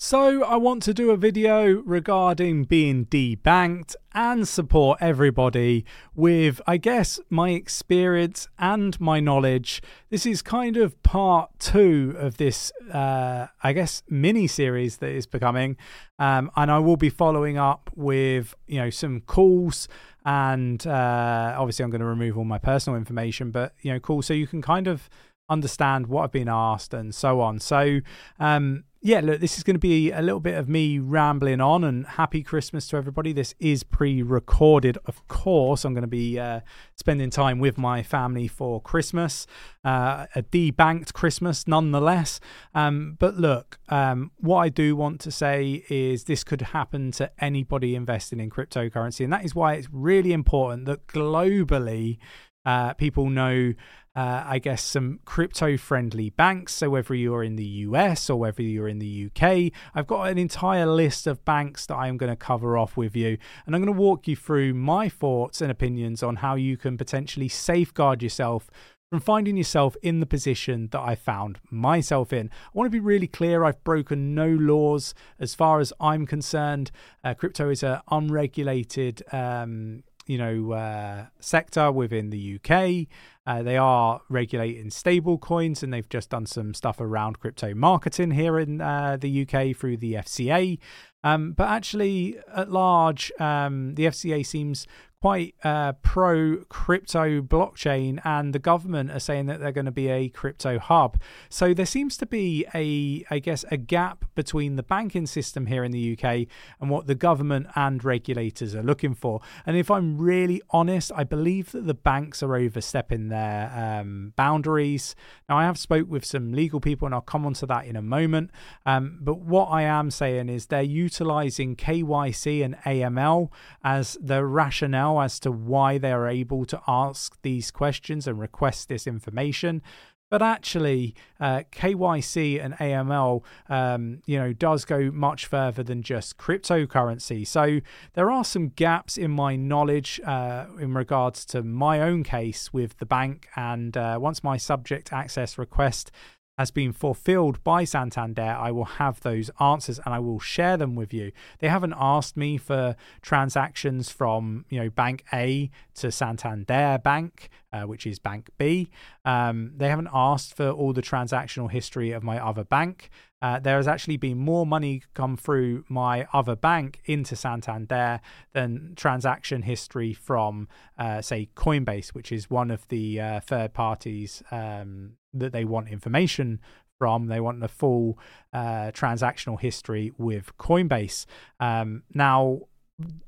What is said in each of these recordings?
So, I want to do a video regarding being debanked and support everybody with, I guess, my experience and my knowledge. This is kind of part two of this, uh, I guess, mini series that is becoming. Um, and I will be following up with, you know, some calls and uh, obviously I'm going to remove all my personal information, but, you know, cool. So you can kind of understand what I've been asked and so on. So, um, yeah, look, this is going to be a little bit of me rambling on and happy Christmas to everybody. This is pre recorded, of course. I'm going to be uh, spending time with my family for Christmas, uh, a debanked Christmas nonetheless. Um, but look, um, what I do want to say is this could happen to anybody investing in cryptocurrency. And that is why it's really important that globally uh, people know uh, I guess, some crypto friendly banks. So, whether you're in the US or whether you're in the UK, I've got an entire list of banks that I'm going to cover off with you. And I'm going to walk you through my thoughts and opinions on how you can potentially safeguard yourself from finding yourself in the position that I found myself in. I want to be really clear I've broken no laws as far as I'm concerned. Uh, crypto is an unregulated. Um, you know, uh, sector within the UK. Uh, they are regulating stable coins and they've just done some stuff around crypto marketing here in uh, the UK through the FCA. Um, but actually, at large, um, the FCA seems quite uh, pro crypto blockchain, and the government are saying that they're going to be a crypto hub. So there seems to be a, I guess, a gap between the banking system here in the UK and what the government and regulators are looking for. And if I'm really honest, I believe that the banks are overstepping their um, boundaries. Now, I have spoke with some legal people, and I'll come on to that in a moment. Um, but what I am saying is they're utilizing KYC and AML as the rationale now as to why they're able to ask these questions and request this information. But actually, uh, KYC and AML, um, you know, does go much further than just cryptocurrency. So there are some gaps in my knowledge uh, in regards to my own case with the bank. And uh, once my subject access request has been fulfilled by Santander, I will have those answers and I will share them with you. They haven't asked me for transactions from you know Bank A to Santander Bank, uh, which is Bank B. Um, they haven't asked for all the transactional history of my other bank. Uh, there has actually been more money come through my other bank into Santander than transaction history from, uh, say, Coinbase, which is one of the uh, third parties um, that they want information from. They want the full uh, transactional history with Coinbase. Um, now,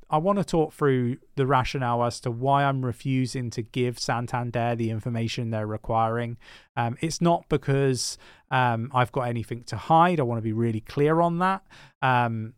I want to talk through the rationale as to why I'm refusing to give Santander the information they're requiring. Um, it's not because um, I've got anything to hide. I want to be really clear on that. Um,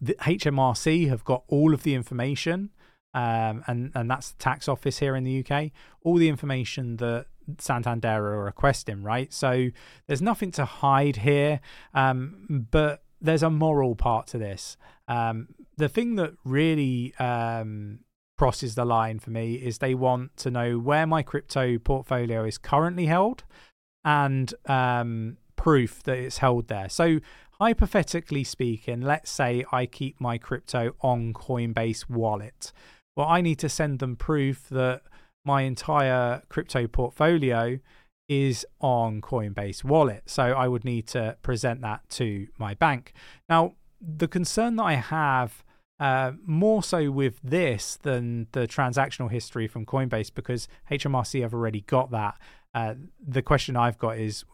the HMRC have got all of the information, um, and and that's the tax office here in the UK. All the information that Santander are requesting, right? So there's nothing to hide here, um, but there's a moral part to this. Um, the thing that really um, crosses the line for me is they want to know where my crypto portfolio is currently held and um, proof that it's held there. So, hypothetically speaking, let's say I keep my crypto on Coinbase wallet. Well, I need to send them proof that my entire crypto portfolio is on Coinbase wallet. So I would need to present that to my bank. Now, the concern that I have uh, more so with this than the transactional history from Coinbase because HMRC have already got that. Uh, the question I've got is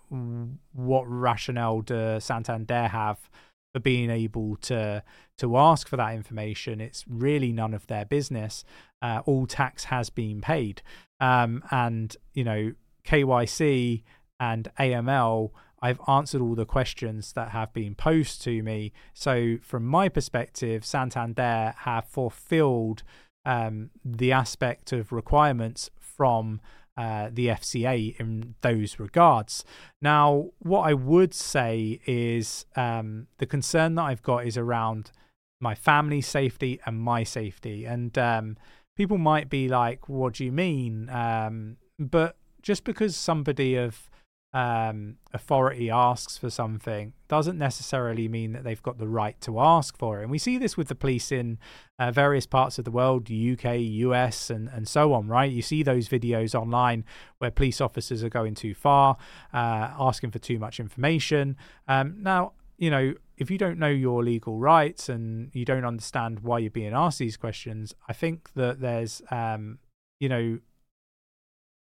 what rationale do Santander have for being able to to ask for that information? It's really none of their business. Uh, all tax has been paid, um, and you know KYC and AML I've answered all the questions that have been posed to me. So, from my perspective, Santander have fulfilled um, the aspect of requirements from uh, the FCA in those regards. Now, what I would say is um, the concern that I've got is around my family safety and my safety. And um, people might be like, what do you mean? Um, but just because somebody of um, authority asks for something doesn't necessarily mean that they've got the right to ask for it. And we see this with the police in uh, various parts of the world, UK, US, and, and so on, right? You see those videos online where police officers are going too far, uh, asking for too much information. Um, now, you know, if you don't know your legal rights and you don't understand why you're being asked these questions, I think that there's, um, you know,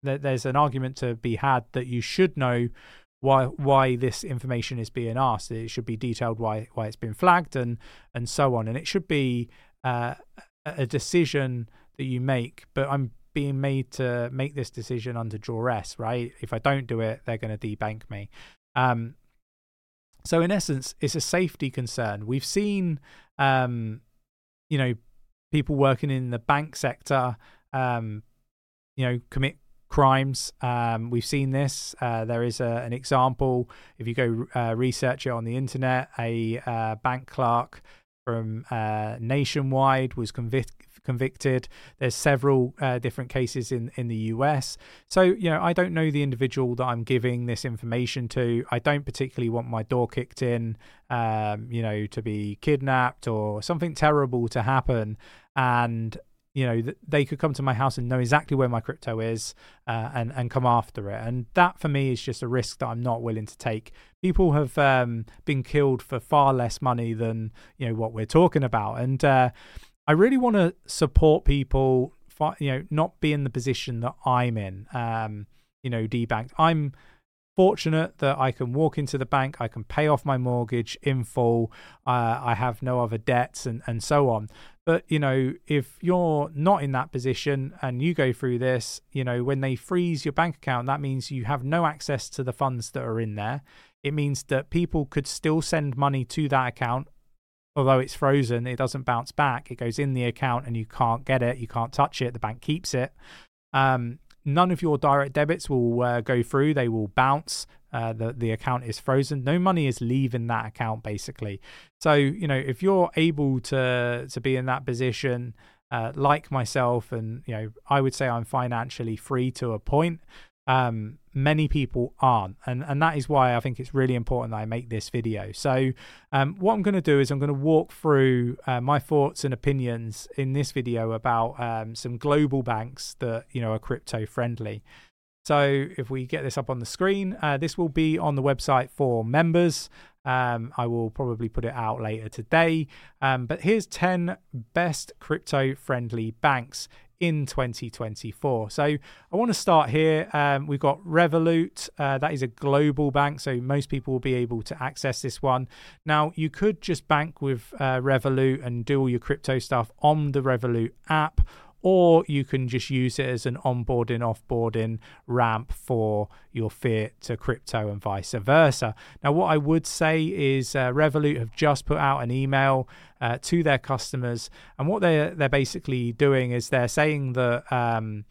there's an argument to be had that you should know why why this information is being asked. It should be detailed why why it's been flagged and and so on. And it should be uh, a decision that you make. But I'm being made to make this decision under duress, right? If I don't do it, they're going to debank me. Um, so in essence, it's a safety concern. We've seen, um, you know, people working in the bank sector, um, you know, commit crimes. Um, we've seen this. Uh, there is a, an example. If you go uh, research it on the internet, a uh, bank clerk from uh, Nationwide was convic- convicted. There's several uh, different cases in in the US. So you know, I don't know the individual that I'm giving this information to. I don't particularly want my door kicked in. Um, you know, to be kidnapped or something terrible to happen. And you know they could come to my house and know exactly where my crypto is uh, and and come after it. And that for me is just a risk that i'm not willing to take. People have um, been killed for far less money than you know what we're talking about. And uh, i really want to support people you know not be in the position that i'm in. Um, you know debanked i'm fortunate that I can walk into the bank, I can pay off my mortgage in full, uh, I have no other debts, and, and so on. But, you know, if you're not in that position and you go through this, you know, when they freeze your bank account, that means you have no access to the funds that are in there. It means that people could still send money to that account. Although it's frozen, it doesn't bounce back. It goes in the account and you can't get it. You can't touch it. The bank keeps it. Um, none of your direct debits will uh, go through. They will bounce. Uh, the the account is frozen. No money is leaving that account basically. So you know if you're able to to be in that position, uh, like myself, and you know I would say I'm financially free to a point. Um, many people aren't, and and that is why I think it's really important that I make this video. So um, what I'm going to do is I'm going to walk through uh, my thoughts and opinions in this video about um, some global banks that you know are crypto friendly. So if we get this up on the screen, uh, this will be on the website for members. Um, I will probably put it out later today. Um, but here's 10 best crypto friendly banks in 2024. So I want to start here. Um, we've got Revolut. Uh, that is a global bank, so most people will be able to access this one. Now, you could just bank with uh, Revolut and do all your crypto stuff on the Revolut app or you can just use it as an onboarding offboarding ramp for your fiat to crypto and vice versa. Now what i would say is uh, revolut have just put out an email uh, to their customers and what they're they're basically doing is they're saying that um,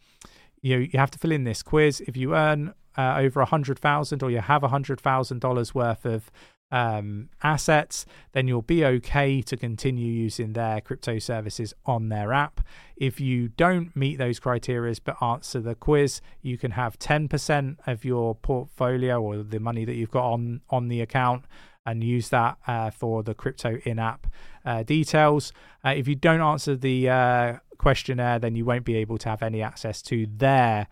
you know, you have to fill in this quiz. If you earn uh, over a hundred thousand or you have a hundred thousand dollars worth of um, assets, then you'll be okay to continue using their crypto services on their app. If you don't meet those criteria but answer the quiz, you can have 10% of your portfolio or the money that you've got on, on the account and use that uh, for the crypto in app uh, details. Uh, if you don't answer the uh, questionnaire, then you won't be able to have any access to their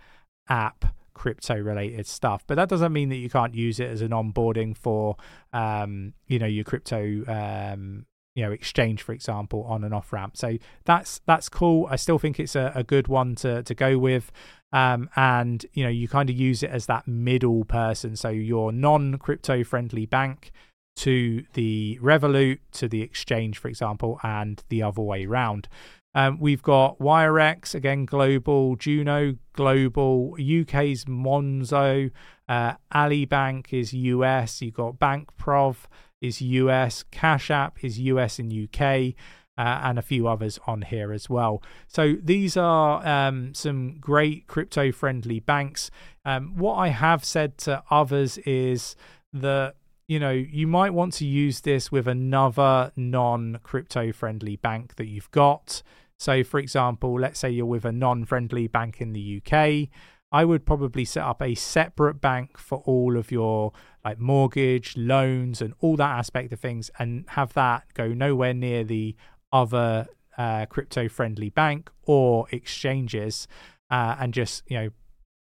app crypto related stuff. But that doesn't mean that you can't use it as an onboarding for, um, you know, your crypto, um, you know, exchange, for example, on and off ramp. So that's that's cool. I still think it's a, a good one to to go with. Um, and you know, you kind of use it as that middle person. So your non crypto friendly bank to the Revolut to the exchange, for example, and the other way around. Um, we've got WireX, again, global, Juno, global, UK's Monzo, uh, Ally Bank is US, you've got BankProv is US, Cash App is US and UK, uh, and a few others on here as well. So these are um, some great crypto friendly banks. Um, what I have said to others is that you know, you might want to use this with another non crypto friendly bank that you've got. So, for example, let's say you're with a non friendly bank in the UK. I would probably set up a separate bank for all of your like mortgage, loans, and all that aspect of things, and have that go nowhere near the other uh, crypto friendly bank or exchanges, uh, and just you know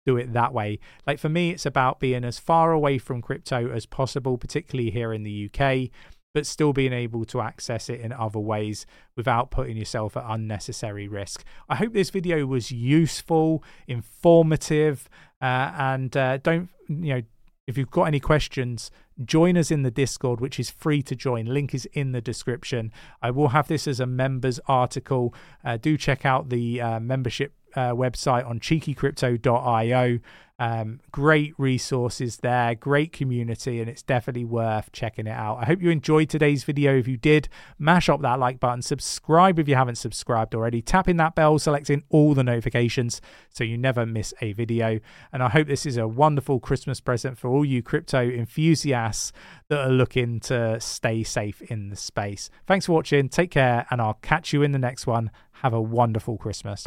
do it that way. Like for me, it's about being as far away from crypto as possible, particularly here in the UK but still being able to access it in other ways without putting yourself at unnecessary risk. I hope this video was useful, informative, uh, and uh, don't, you know, if you've got any questions, join us in the Discord, which is free to join. Link is in the description. I will have this as a members article. Uh, do check out the uh, membership uh, website on cheekycrypto.io. Um, great resources there, great community, and it's definitely worth checking it out. I hope you enjoyed today's video. If you did, mash up that like button, subscribe if you haven't subscribed already, tapping that bell, selecting all the notifications so you never miss a video. And I hope this is a wonderful Christmas present for all you crypto enthusiasts that are looking to stay safe in the space. Thanks for watching, take care, and I'll catch you in the next one. Have a wonderful Christmas.